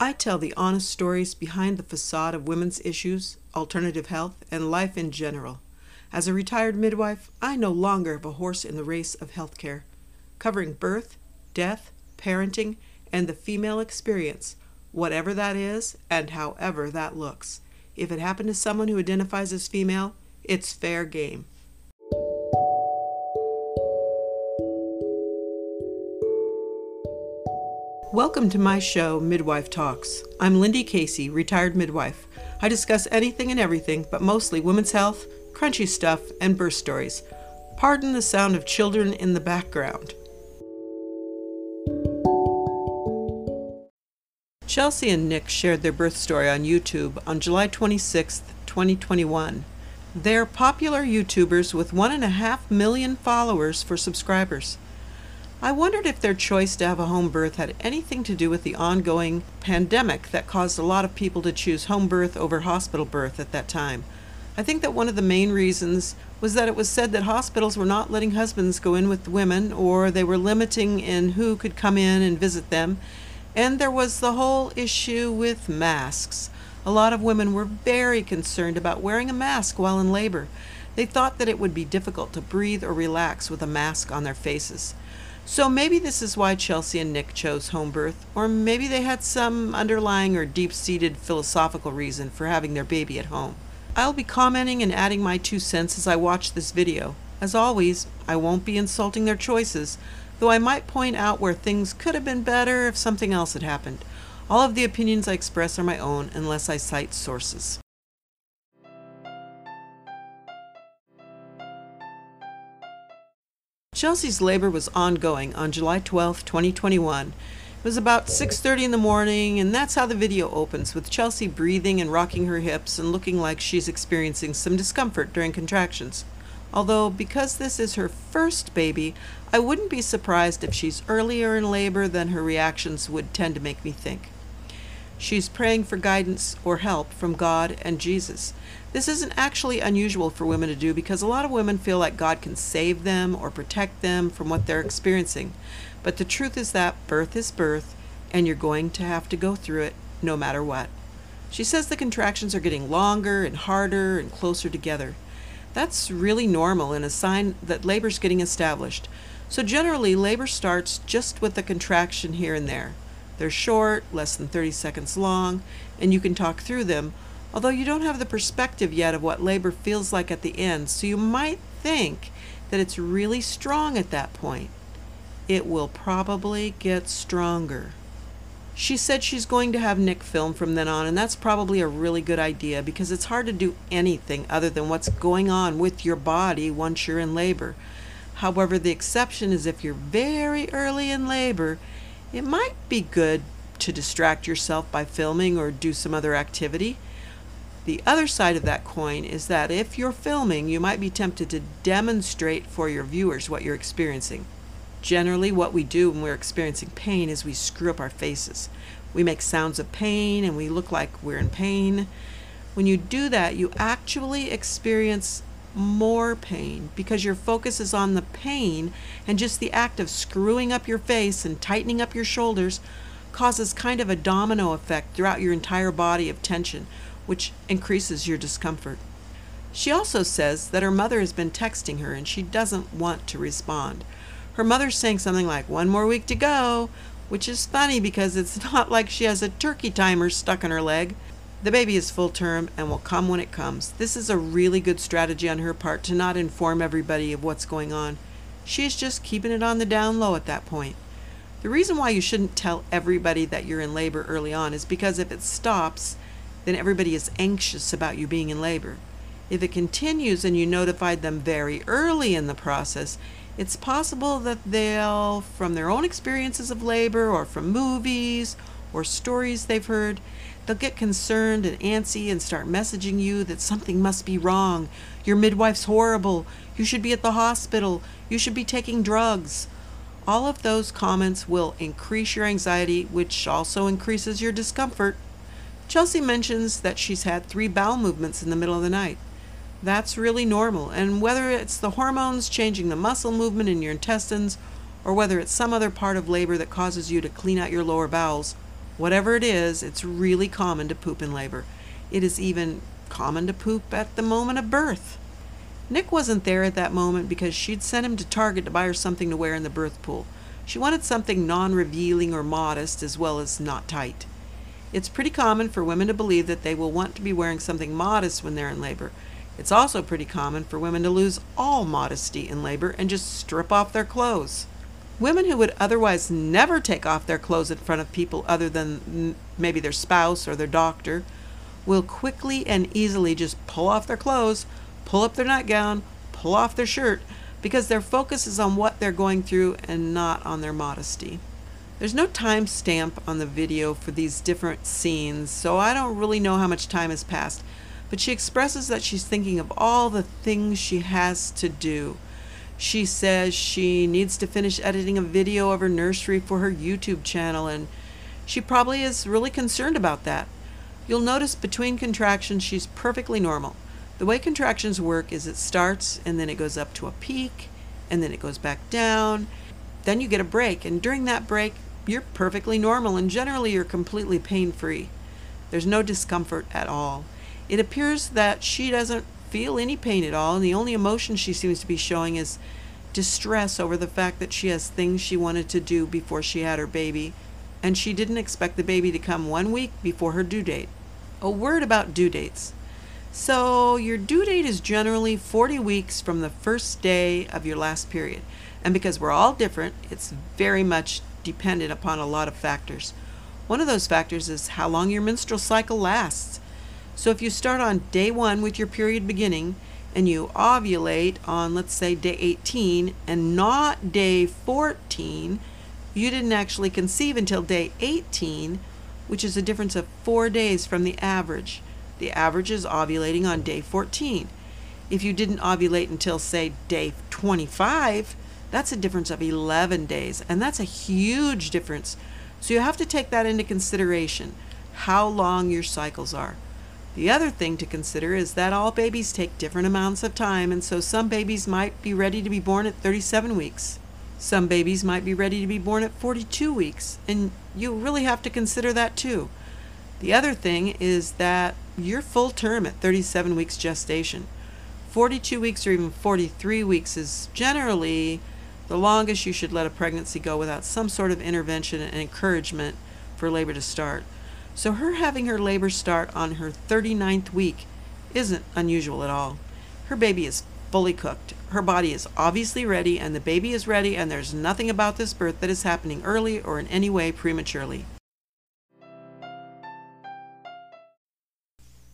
I tell the honest stories behind the facade of women's issues, alternative health, and life in general. As a retired midwife, I no longer have a horse in the race of healthcare. Covering birth, death, parenting, and the female experience, whatever that is and however that looks. If it happened to someone who identifies as female, it's fair game. Welcome to my show, Midwife Talks. I'm Lindy Casey, retired midwife. I discuss anything and everything, but mostly women's health, crunchy stuff, and birth stories. Pardon the sound of children in the background. Chelsea and Nick shared their birth story on YouTube on July 26, 2021. They're popular YouTubers with one and a half million followers for subscribers. I wondered if their choice to have a home birth had anything to do with the ongoing pandemic that caused a lot of people to choose home birth over hospital birth at that time. I think that one of the main reasons was that it was said that hospitals were not letting husbands go in with women, or they were limiting in who could come in and visit them. And there was the whole issue with masks. A lot of women were very concerned about wearing a mask while in labor. They thought that it would be difficult to breathe or relax with a mask on their faces. So maybe this is why Chelsea and Nick chose home birth, or maybe they had some underlying or deep seated philosophical reason for having their baby at home. I'll be commenting and adding my two cents as I watch this video. As always, I won't be insulting their choices, though I might point out where things could have been better if something else had happened. All of the opinions I express are my own unless I cite sources. Chelsea's labor was ongoing on July 12, 2021. It was about 6:30 in the morning, and that's how the video opens with Chelsea breathing and rocking her hips and looking like she's experiencing some discomfort during contractions. Although because this is her first baby, I wouldn't be surprised if she's earlier in labor than her reactions would tend to make me think. She's praying for guidance or help from God and Jesus. This isn't actually unusual for women to do because a lot of women feel like God can save them or protect them from what they're experiencing. But the truth is that birth is birth, and you're going to have to go through it no matter what. She says the contractions are getting longer and harder and closer together. That's really normal and a sign that labor's getting established. So generally, labor starts just with a contraction here and there. They're short, less than 30 seconds long, and you can talk through them, although you don't have the perspective yet of what labor feels like at the end, so you might think that it's really strong at that point. It will probably get stronger. She said she's going to have Nick film from then on, and that's probably a really good idea because it's hard to do anything other than what's going on with your body once you're in labor. However, the exception is if you're very early in labor it might be good to distract yourself by filming or do some other activity. The other side of that coin is that if you're filming, you might be tempted to demonstrate for your viewers what you're experiencing. Generally, what we do when we're experiencing pain is we screw up our faces. We make sounds of pain and we look like we're in pain. When you do that, you actually experience more pain because your focus is on the pain and just the act of screwing up your face and tightening up your shoulders causes kind of a domino effect throughout your entire body of tension, which increases your discomfort. She also says that her mother has been texting her and she doesn't want to respond. Her mother's saying something like, one more week to go, which is funny because it's not like she has a turkey timer stuck in her leg. The baby is full term and will come when it comes. This is a really good strategy on her part to not inform everybody of what's going on. She's just keeping it on the down low at that point. The reason why you shouldn't tell everybody that you're in labor early on is because if it stops, then everybody is anxious about you being in labor. If it continues and you notified them very early in the process, it's possible that they'll, from their own experiences of labor or from movies or stories they've heard, They'll get concerned and antsy and start messaging you that something must be wrong. Your midwife's horrible. You should be at the hospital. You should be taking drugs. All of those comments will increase your anxiety, which also increases your discomfort. Chelsea mentions that she's had three bowel movements in the middle of the night. That's really normal, and whether it's the hormones changing the muscle movement in your intestines or whether it's some other part of labor that causes you to clean out your lower bowels, Whatever it is, it's really common to poop in labor. It is even common to poop at the moment of birth. Nick wasn't there at that moment because she'd sent him to Target to buy her something to wear in the birth pool. She wanted something non revealing or modest as well as not tight. It's pretty common for women to believe that they will want to be wearing something modest when they're in labor. It's also pretty common for women to lose all modesty in labor and just strip off their clothes. Women who would otherwise never take off their clothes in front of people other than maybe their spouse or their doctor will quickly and easily just pull off their clothes, pull up their nightgown, pull off their shirt, because their focus is on what they're going through and not on their modesty. There's no time stamp on the video for these different scenes, so I don't really know how much time has passed but she expresses that she's thinking of all the things she has to do. She says she needs to finish editing a video of her nursery for her YouTube channel, and she probably is really concerned about that. You'll notice between contractions she's perfectly normal. The way contractions work is it starts and then it goes up to a peak and then it goes back down. Then you get a break, and during that break, you're perfectly normal and generally you're completely pain free. There's no discomfort at all. It appears that she doesn't feel any pain at all, and the only emotion she seems to be showing is distress over the fact that she has things she wanted to do before she had her baby, and she didn't expect the baby to come one week before her due date. A word about due dates. So, your due date is generally 40 weeks from the first day of your last period. And because we're all different, it's very much dependent upon a lot of factors. One of those factors is how long your menstrual cycle lasts. So if you start on day one with your period beginning and you ovulate on, let's say, day 18 and not day 14, you didn't actually conceive until day 18, which is a difference of four days from the average. The average is ovulating on day 14. If you didn't ovulate until, say, day 25, that's a difference of 11 days, and that's a huge difference. So you have to take that into consideration how long your cycles are. The other thing to consider is that all babies take different amounts of time, and so some babies might be ready to be born at 37 weeks. Some babies might be ready to be born at 42 weeks, and you really have to consider that too. The other thing is that you're full term at 37 weeks gestation. 42 weeks or even 43 weeks is generally the longest you should let a pregnancy go without some sort of intervention and encouragement for labor to start. So her having her labor start on her 39th week isn't unusual at all. Her baby is fully cooked. Her body is obviously ready, and the baby is ready, and there's nothing about this birth that is happening early or in any way prematurely.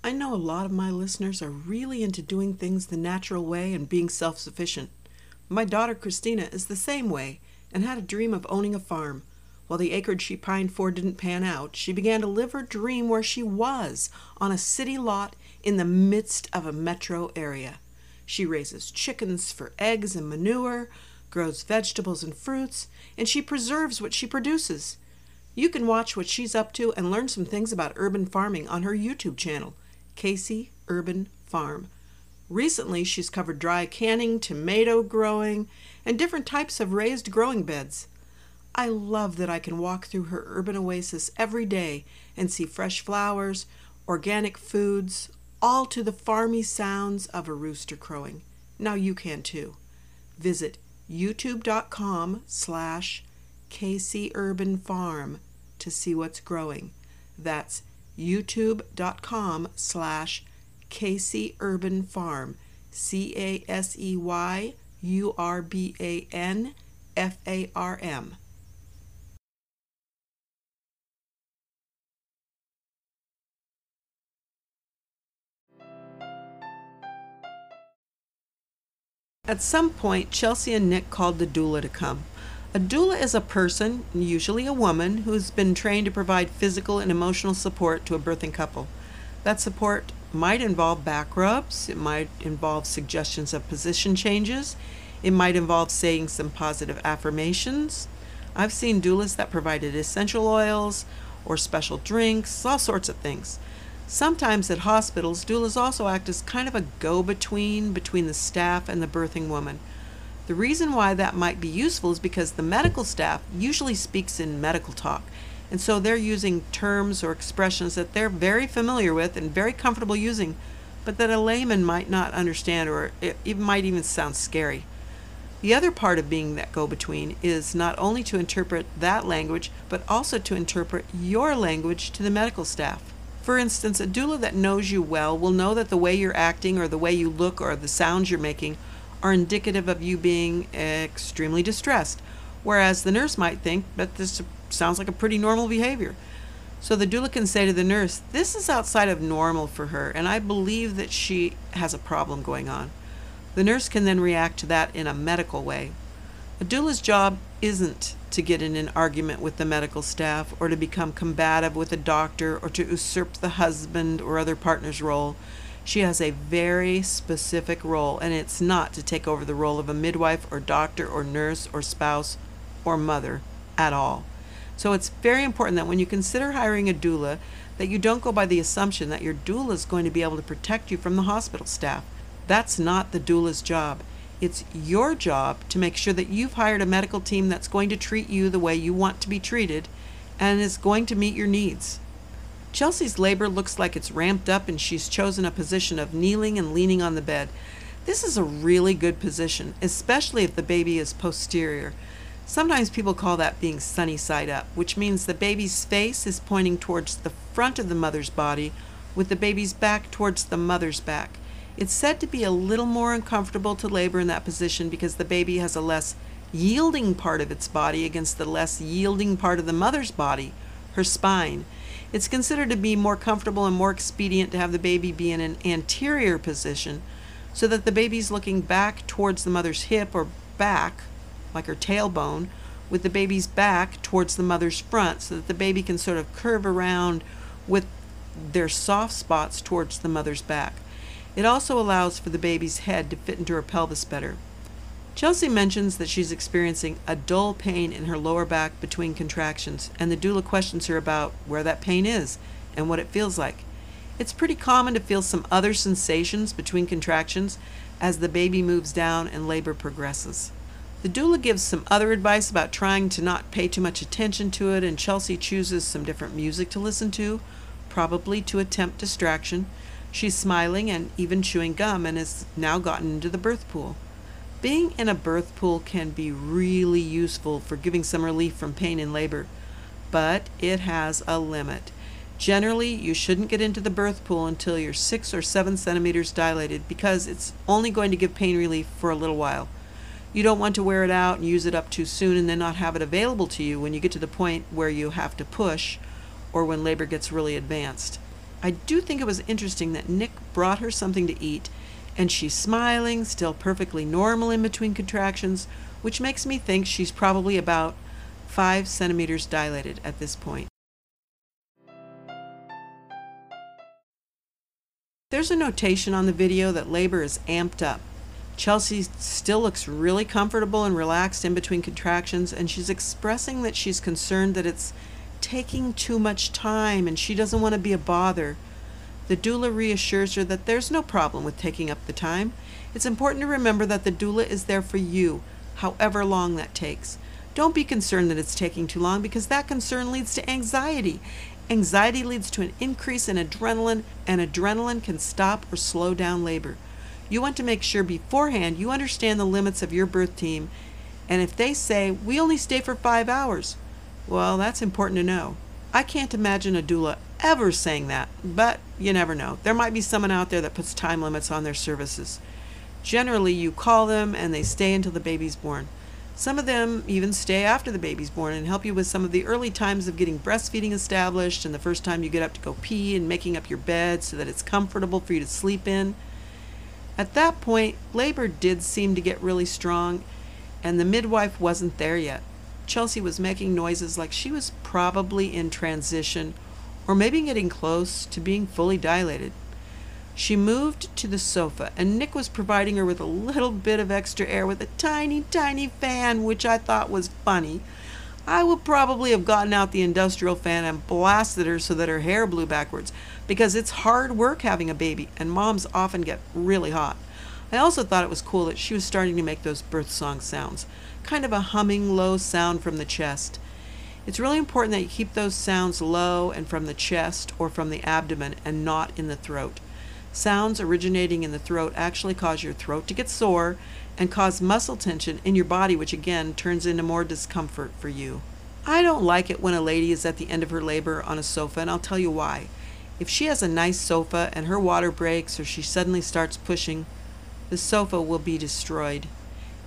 I know a lot of my listeners are really into doing things the natural way and being self sufficient. My daughter Christina is the same way and had a dream of owning a farm. While the acreage she pined for didn't pan out, she began to live her dream where she was, on a city lot in the midst of a metro area. She raises chickens for eggs and manure, grows vegetables and fruits, and she preserves what she produces. You can watch what she's up to and learn some things about urban farming on her YouTube channel, Casey Urban Farm. Recently, she's covered dry canning, tomato growing, and different types of raised growing beds. I love that I can walk through her urban oasis every day and see fresh flowers, organic foods, all to the farmy sounds of a rooster crowing. Now you can too. Visit youtube.com slash Casey Urban Farm to see what's growing. That's youtube.com slash Casey Urban C A S E Y U R B A N F A R M. At some point, Chelsea and Nick called the doula to come. A doula is a person, usually a woman, who's been trained to provide physical and emotional support to a birthing couple. That support might involve back rubs, it might involve suggestions of position changes, it might involve saying some positive affirmations. I've seen doulas that provided essential oils or special drinks, all sorts of things. Sometimes at hospitals, doulas also act as kind of a go between between the staff and the birthing woman. The reason why that might be useful is because the medical staff usually speaks in medical talk, And so they're using terms or expressions that they're very familiar with and very comfortable using, but that a layman might not understand or it, might even sound scary. The other part of being that go between is not only to interpret that language, but also to interpret your language to the medical staff. For instance, a doula that knows you well will know that the way you're acting or the way you look or the sounds you're making are indicative of you being extremely distressed, whereas the nurse might think that this sounds like a pretty normal behavior. So the doula can say to the nurse, This is outside of normal for her, and I believe that she has a problem going on. The nurse can then react to that in a medical way. A doula's job isn't to get in an argument with the medical staff or to become combative with a doctor or to usurp the husband or other partner's role. She has a very specific role, and it's not to take over the role of a midwife or doctor or nurse or spouse or mother at all. So it's very important that when you consider hiring a doula, that you don't go by the assumption that your doula is going to be able to protect you from the hospital staff. That's not the doula's job. It's your job to make sure that you've hired a medical team that's going to treat you the way you want to be treated and is going to meet your needs. Chelsea's labor looks like it's ramped up and she's chosen a position of kneeling and leaning on the bed. This is a really good position, especially if the baby is posterior. Sometimes people call that being sunny side up, which means the baby's face is pointing towards the front of the mother's body with the baby's back towards the mother's back. It's said to be a little more uncomfortable to labor in that position because the baby has a less yielding part of its body against the less yielding part of the mother's body, her spine. It's considered to be more comfortable and more expedient to have the baby be in an anterior position so that the baby's looking back towards the mother's hip or back, like her tailbone, with the baby's back towards the mother's front so that the baby can sort of curve around with their soft spots towards the mother's back. It also allows for the baby's head to fit into her pelvis better. Chelsea mentions that she's experiencing a dull pain in her lower back between contractions, and the doula questions her about where that pain is and what it feels like. It's pretty common to feel some other sensations between contractions as the baby moves down and labor progresses. The doula gives some other advice about trying to not pay too much attention to it, and Chelsea chooses some different music to listen to, probably to attempt distraction. She's smiling and even chewing gum and has now gotten into the birth pool. Being in a birth pool can be really useful for giving some relief from pain in labor, but it has a limit. Generally, you shouldn't get into the birth pool until you're six or seven centimeters dilated because it's only going to give pain relief for a little while. You don't want to wear it out and use it up too soon and then not have it available to you when you get to the point where you have to push or when labor gets really advanced. I do think it was interesting that Nick brought her something to eat, and she's smiling, still perfectly normal in between contractions, which makes me think she's probably about five centimeters dilated at this point. There's a notation on the video that labor is amped up. Chelsea still looks really comfortable and relaxed in between contractions, and she's expressing that she's concerned that it's taking too much time and she doesn't want to be a bother. The doula reassures her that there's no problem with taking up the time. It's important to remember that the doula is there for you, however long that takes. Don't be concerned that it's taking too long because that concern leads to anxiety. Anxiety leads to an increase in adrenaline, and adrenaline can stop or slow down labor. You want to make sure beforehand you understand the limits of your birth team, and if they say, We only stay for five hours, well, that's important to know. I can't imagine a doula ever saying that, but you never know. There might be someone out there that puts time limits on their services. Generally, you call them and they stay until the baby's born. Some of them even stay after the baby's born and help you with some of the early times of getting breastfeeding established and the first time you get up to go pee and making up your bed so that it's comfortable for you to sleep in. At that point, labor did seem to get really strong, and the midwife wasn't there yet. Chelsea was making noises like she was probably in transition or maybe getting close to being fully dilated. She moved to the sofa, and Nick was providing her with a little bit of extra air with a tiny, tiny fan, which I thought was funny. I would probably have gotten out the industrial fan and blasted her so that her hair blew backwards, because it's hard work having a baby, and moms often get really hot. I also thought it was cool that she was starting to make those birth song sounds kind of a humming low sound from the chest. It's really important that you keep those sounds low and from the chest or from the abdomen and not in the throat. Sounds originating in the throat actually cause your throat to get sore and cause muscle tension in your body, which again turns into more discomfort for you. I don't like it when a lady is at the end of her labor on a sofa, and I'll tell you why. If she has a nice sofa and her water breaks or she suddenly starts pushing, the sofa will be destroyed.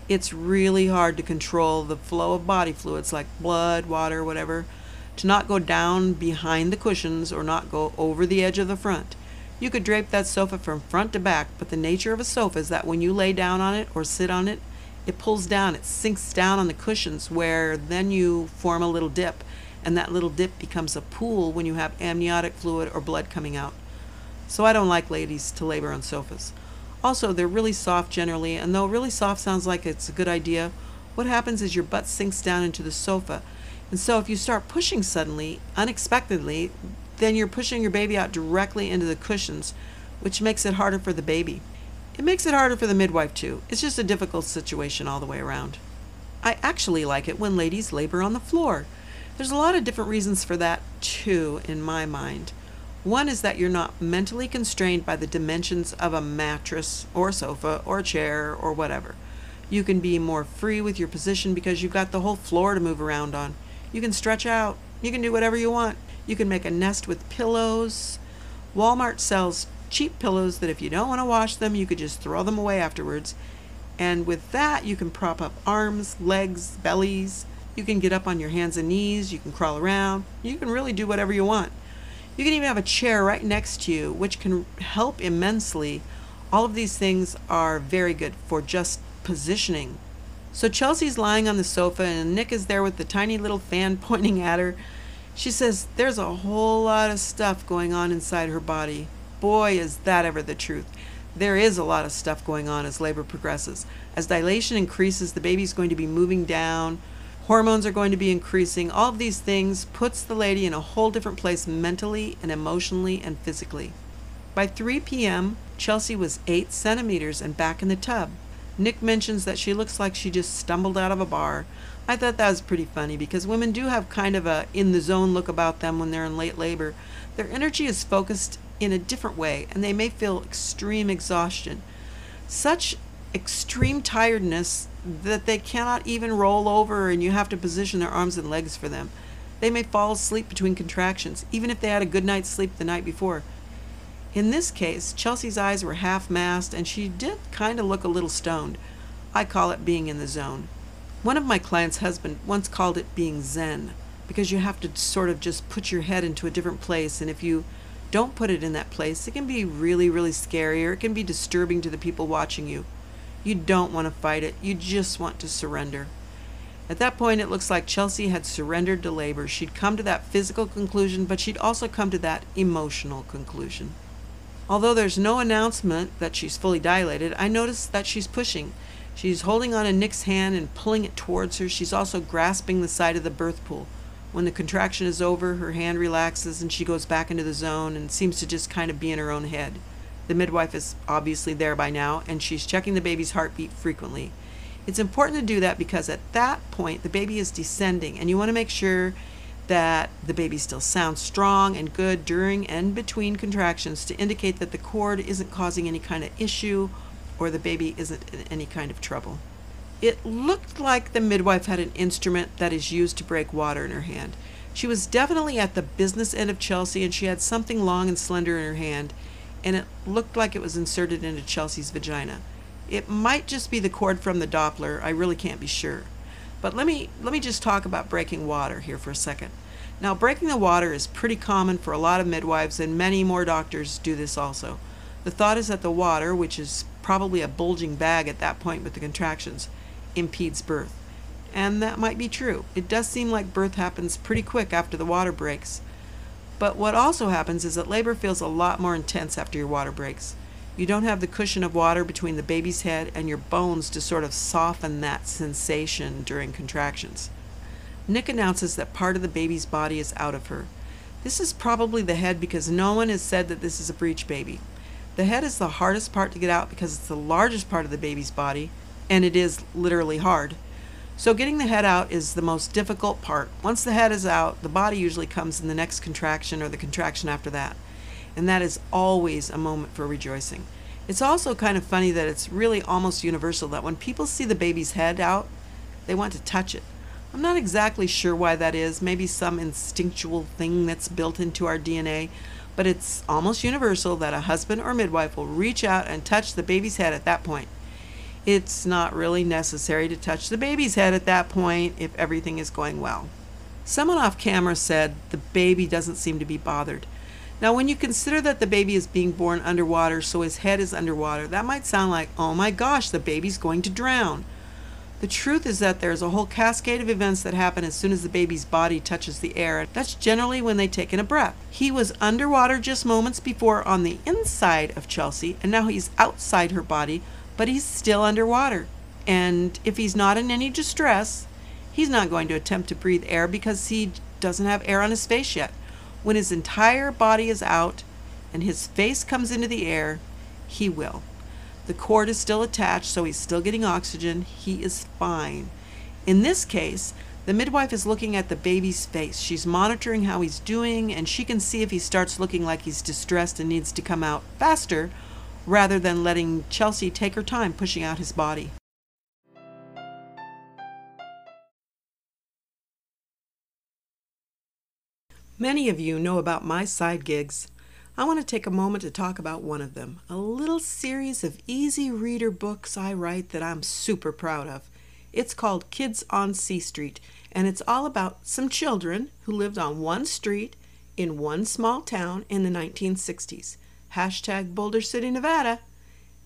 It's really hard to control the flow of body fluids like blood, water, whatever, to not go down behind the cushions or not go over the edge of the front. You could drape that sofa from front to back, but the nature of a sofa is that when you lay down on it or sit on it, it pulls down, it sinks down on the cushions where then you form a little dip, and that little dip becomes a pool when you have amniotic fluid or blood coming out. So I don't like ladies to labor on sofas. Also, they're really soft generally, and though really soft sounds like it's a good idea, what happens is your butt sinks down into the sofa. And so if you start pushing suddenly, unexpectedly, then you're pushing your baby out directly into the cushions, which makes it harder for the baby. It makes it harder for the midwife, too. It's just a difficult situation all the way around. I actually like it when ladies labor on the floor. There's a lot of different reasons for that, too, in my mind. One is that you're not mentally constrained by the dimensions of a mattress or sofa or chair or whatever. You can be more free with your position because you've got the whole floor to move around on. You can stretch out. You can do whatever you want. You can make a nest with pillows. Walmart sells cheap pillows that if you don't want to wash them, you could just throw them away afterwards. And with that, you can prop up arms, legs, bellies. You can get up on your hands and knees. You can crawl around. You can really do whatever you want. You can even have a chair right next to you, which can help immensely. All of these things are very good for just positioning. So Chelsea's lying on the sofa, and Nick is there with the tiny little fan pointing at her. She says there's a whole lot of stuff going on inside her body boy, is that ever the truth. There is a lot of stuff going on as labor progresses. As dilation increases, the baby's going to be moving down, hormones are going to be increasing. All of these things puts the lady in a whole different place mentally and emotionally and physically. By 3 p.m., Chelsea was 8 centimeters and back in the tub. Nick mentions that she looks like she just stumbled out of a bar. I thought that was pretty funny because women do have kind of a in the zone look about them when they're in late labor. Their energy is focused in a different way, and they may feel extreme exhaustion. Such extreme tiredness that they cannot even roll over and you have to position their arms and legs for them. They may fall asleep between contractions, even if they had a good night's sleep the night before. In this case, Chelsea's eyes were half masked and she did kind of look a little stoned. I call it being in the zone. One of my clients' husband once called it being zen because you have to sort of just put your head into a different place and if you don't put it in that place. It can be really, really scary or it can be disturbing to the people watching you. You don't want to fight it, you just want to surrender. At that point, it looks like Chelsea had surrendered to labor. She'd come to that physical conclusion, but she'd also come to that emotional conclusion. Although there's no announcement that she's fully dilated, I notice that she's pushing. She's holding on to Nick's hand and pulling it towards her. She's also grasping the side of the birth pool. When the contraction is over, her hand relaxes and she goes back into the zone and seems to just kind of be in her own head. The midwife is obviously there by now and she's checking the baby's heartbeat frequently. It's important to do that because at that point the baby is descending and you want to make sure that the baby still sounds strong and good during and between contractions to indicate that the cord isn't causing any kind of issue or the baby isn't in any kind of trouble. It looked like the midwife had an instrument that is used to break water in her hand. She was definitely at the business end of Chelsea, and she had something long and slender in her hand, and it looked like it was inserted into Chelsea's vagina. It might just be the cord from the Doppler. I really can't be sure. But let me let me just talk about breaking water here for a second. Now, breaking the water is pretty common for a lot of midwives, and many more doctors do this also. The thought is that the water, which is probably a bulging bag at that point with the contractions, impedes birth. And that might be true. It does seem like birth happens pretty quick after the water breaks. But what also happens is that labor feels a lot more intense after your water breaks. You don't have the cushion of water between the baby's head and your bones to sort of soften that sensation during contractions. Nick announces that part of the baby's body is out of her. This is probably the head because no one has said that this is a breech baby. The head is the hardest part to get out because it's the largest part of the baby's body, and it is literally hard. So, getting the head out is the most difficult part. Once the head is out, the body usually comes in the next contraction or the contraction after that. And that is always a moment for rejoicing. It's also kind of funny that it's really almost universal that when people see the baby's head out, they want to touch it. I'm not exactly sure why that is, maybe some instinctual thing that's built into our DNA, but it's almost universal that a husband or midwife will reach out and touch the baby's head at that point. It's not really necessary to touch the baby's head at that point if everything is going well. Someone off camera said the baby doesn't seem to be bothered. Now, when you consider that the baby is being born underwater, so his head is underwater, that might sound like, oh my gosh, the baby's going to drown. The truth is that there's a whole cascade of events that happen as soon as the baby's body touches the air. That's generally when they take in a breath. He was underwater just moments before on the inside of Chelsea, and now he's outside her body, but he's still underwater. And if he's not in any distress, he's not going to attempt to breathe air because he doesn't have air on his face yet. When his entire body is out and his face comes into the air, he will. The cord is still attached, so he's still getting oxygen. He is fine. In this case, the midwife is looking at the baby's face. She's monitoring how he's doing, and she can see if he starts looking like he's distressed and needs to come out faster rather than letting Chelsea take her time pushing out his body. Many of you know about my side gigs. I want to take a moment to talk about one of them a little series of easy reader books I write that I'm super proud of. It's called Kids on C Street, and it's all about some children who lived on one street in one small town in the 1960s. Hashtag Boulder City, Nevada.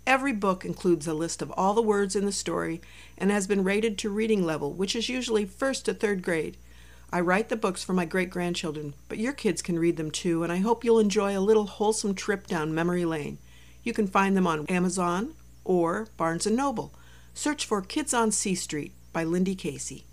Every book includes a list of all the words in the story and has been rated to reading level, which is usually first to third grade. I write the books for my great grandchildren, but your kids can read them too, and I hope you'll enjoy a little wholesome trip down memory lane. You can find them on Amazon or Barnes & Noble. Search for Kids on C Street by Lindy Casey.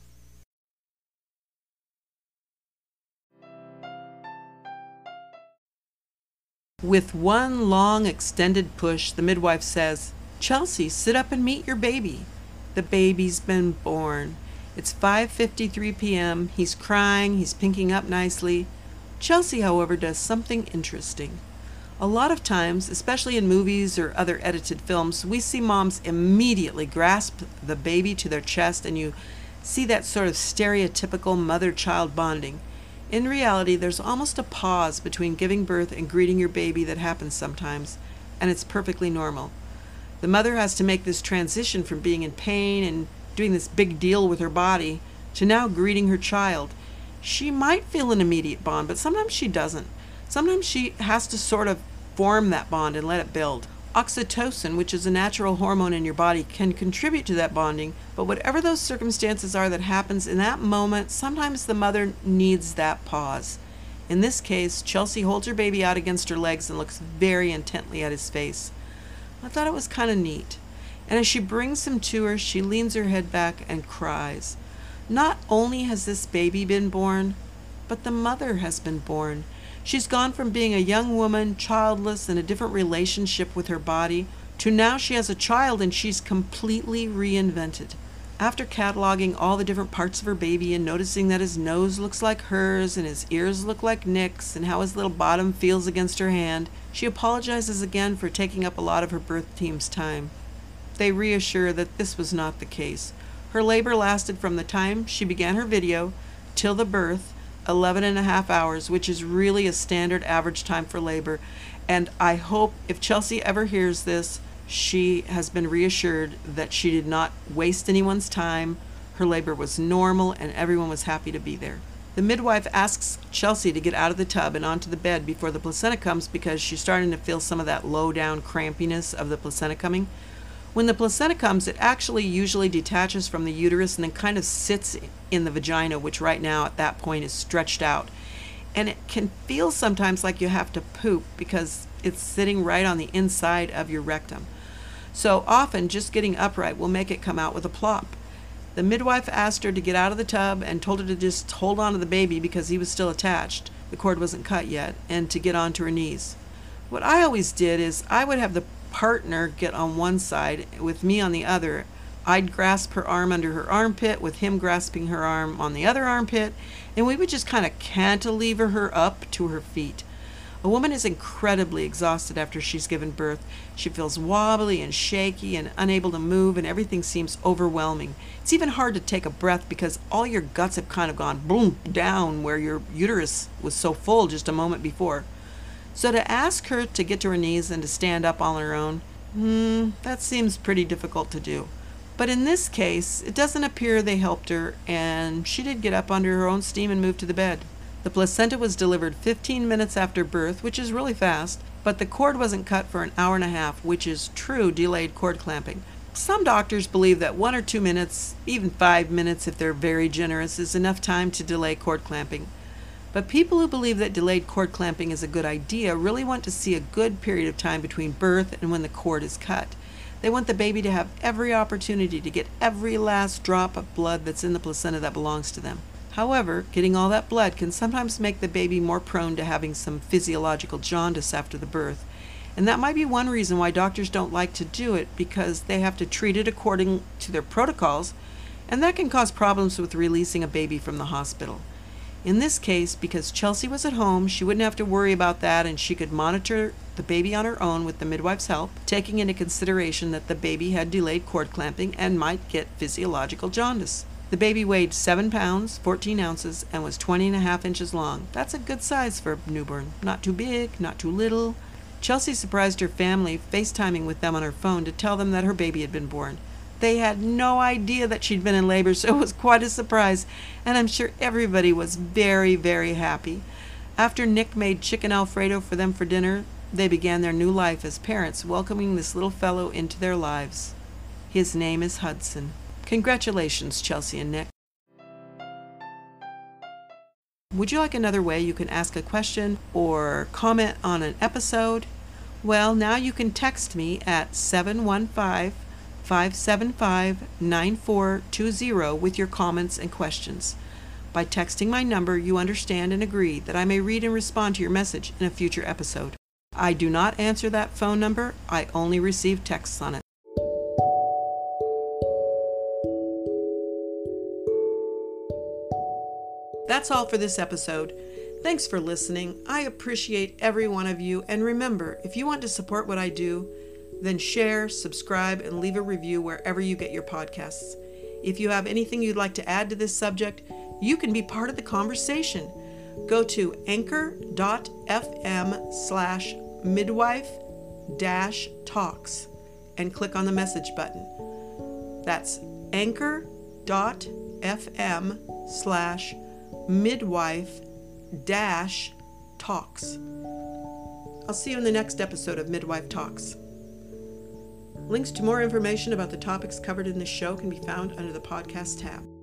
With one long extended push, the midwife says, Chelsea, sit up and meet your baby. The baby's been born. It's 5:53 p.m. He's crying, he's pinking up nicely. Chelsea, however, does something interesting. A lot of times, especially in movies or other edited films, we see moms immediately grasp the baby to their chest and you see that sort of stereotypical mother-child bonding. In reality, there's almost a pause between giving birth and greeting your baby that happens sometimes, and it's perfectly normal. The mother has to make this transition from being in pain and doing this big deal with her body to now greeting her child. She might feel an immediate bond, but sometimes she doesn't. Sometimes she has to sort of form that bond and let it build. Oxytocin, which is a natural hormone in your body, can contribute to that bonding, but whatever those circumstances are that happens in that moment, sometimes the mother needs that pause. In this case, Chelsea holds her baby out against her legs and looks very intently at his face. I thought it was kind of neat and as she brings him to her, she leans her head back and cries. Not only has this baby been born, but the mother has been born. She's gone from being a young woman, childless, in a different relationship with her body, to now she has a child and she's completely reinvented. After cataloging all the different parts of her baby and noticing that his nose looks like hers and his ears look like Nick's and how his little bottom feels against her hand, she apologizes again for taking up a lot of her birth team's time. They reassure that this was not the case. Her labor lasted from the time she began her video till the birth 11 and a half hours, which is really a standard average time for labor. And I hope if Chelsea ever hears this, she has been reassured that she did not waste anyone's time. Her labor was normal and everyone was happy to be there. The midwife asks Chelsea to get out of the tub and onto the bed before the placenta comes because she's starting to feel some of that low down crampiness of the placenta coming. When the placenta comes, it actually usually detaches from the uterus and then kind of sits in the vagina, which right now at that point is stretched out. And it can feel sometimes like you have to poop because it's sitting right on the inside of your rectum. So often, just getting upright will make it come out with a plop. The midwife asked her to get out of the tub and told her to just hold on to the baby because he was still attached. The cord wasn't cut yet, and to get onto her knees. What I always did is I would have the partner get on one side with me on the other, I'd grasp her arm under her armpit with him grasping her arm on the other armpit, and we would just kind of cantilever her up to her feet. A woman is incredibly exhausted after she's given birth. She feels wobbly and shaky and unable to move, and everything seems overwhelming. It's even hard to take a breath because all your guts have kind of gone boom down where your uterus was so full just a moment before. So to ask her to get to her knees and to stand up on her own, hmm, that seems pretty difficult to do. But in this case, it doesn't appear they helped her, and she did get up under her own steam and move to the bed. The placenta was delivered 15 minutes after birth, which is really fast, but the cord wasn't cut for an hour and a half, which is true delayed cord clamping. Some doctors believe that one or two minutes, even five minutes if they're very generous, is enough time to delay cord clamping. But people who believe that delayed cord clamping is a good idea really want to see a good period of time between birth and when the cord is cut. They want the baby to have every opportunity to get every last drop of blood that's in the placenta that belongs to them. However, getting all that blood can sometimes make the baby more prone to having some physiological jaundice after the birth. And that might be one reason why doctors don't like to do it because they have to treat it according to their protocols, and that can cause problems with releasing a baby from the hospital. In this case, because Chelsea was at home, she wouldn't have to worry about that and she could monitor the baby on her own with the midwife's help, taking into consideration that the baby had delayed cord clamping and might get physiological jaundice. The baby weighed 7 pounds, 14 ounces, and was 20 and a half inches long. That's a good size for a newborn. Not too big, not too little. Chelsea surprised her family, FaceTiming with them on her phone to tell them that her baby had been born. They had no idea that she'd been in labor, so it was quite a surprise, and I'm sure everybody was very, very happy. After Nick made chicken Alfredo for them for dinner, they began their new life as parents, welcoming this little fellow into their lives. His name is Hudson. Congratulations, Chelsea and Nick. Would you like another way you can ask a question or comment on an episode? Well, now you can text me at 715 575 9420 with your comments and questions. By texting my number, you understand and agree that I may read and respond to your message in a future episode. I do not answer that phone number, I only receive texts on it. That's all for this episode. Thanks for listening. I appreciate every one of you. And remember, if you want to support what I do, then share, subscribe, and leave a review wherever you get your podcasts. If you have anything you'd like to add to this subject, you can be part of the conversation. Go to anchor.fm slash midwife dash talks and click on the message button. That's anchor.fm slash midwife dash talks. I'll see you in the next episode of Midwife Talks. Links to more information about the topics covered in this show can be found under the podcast tab.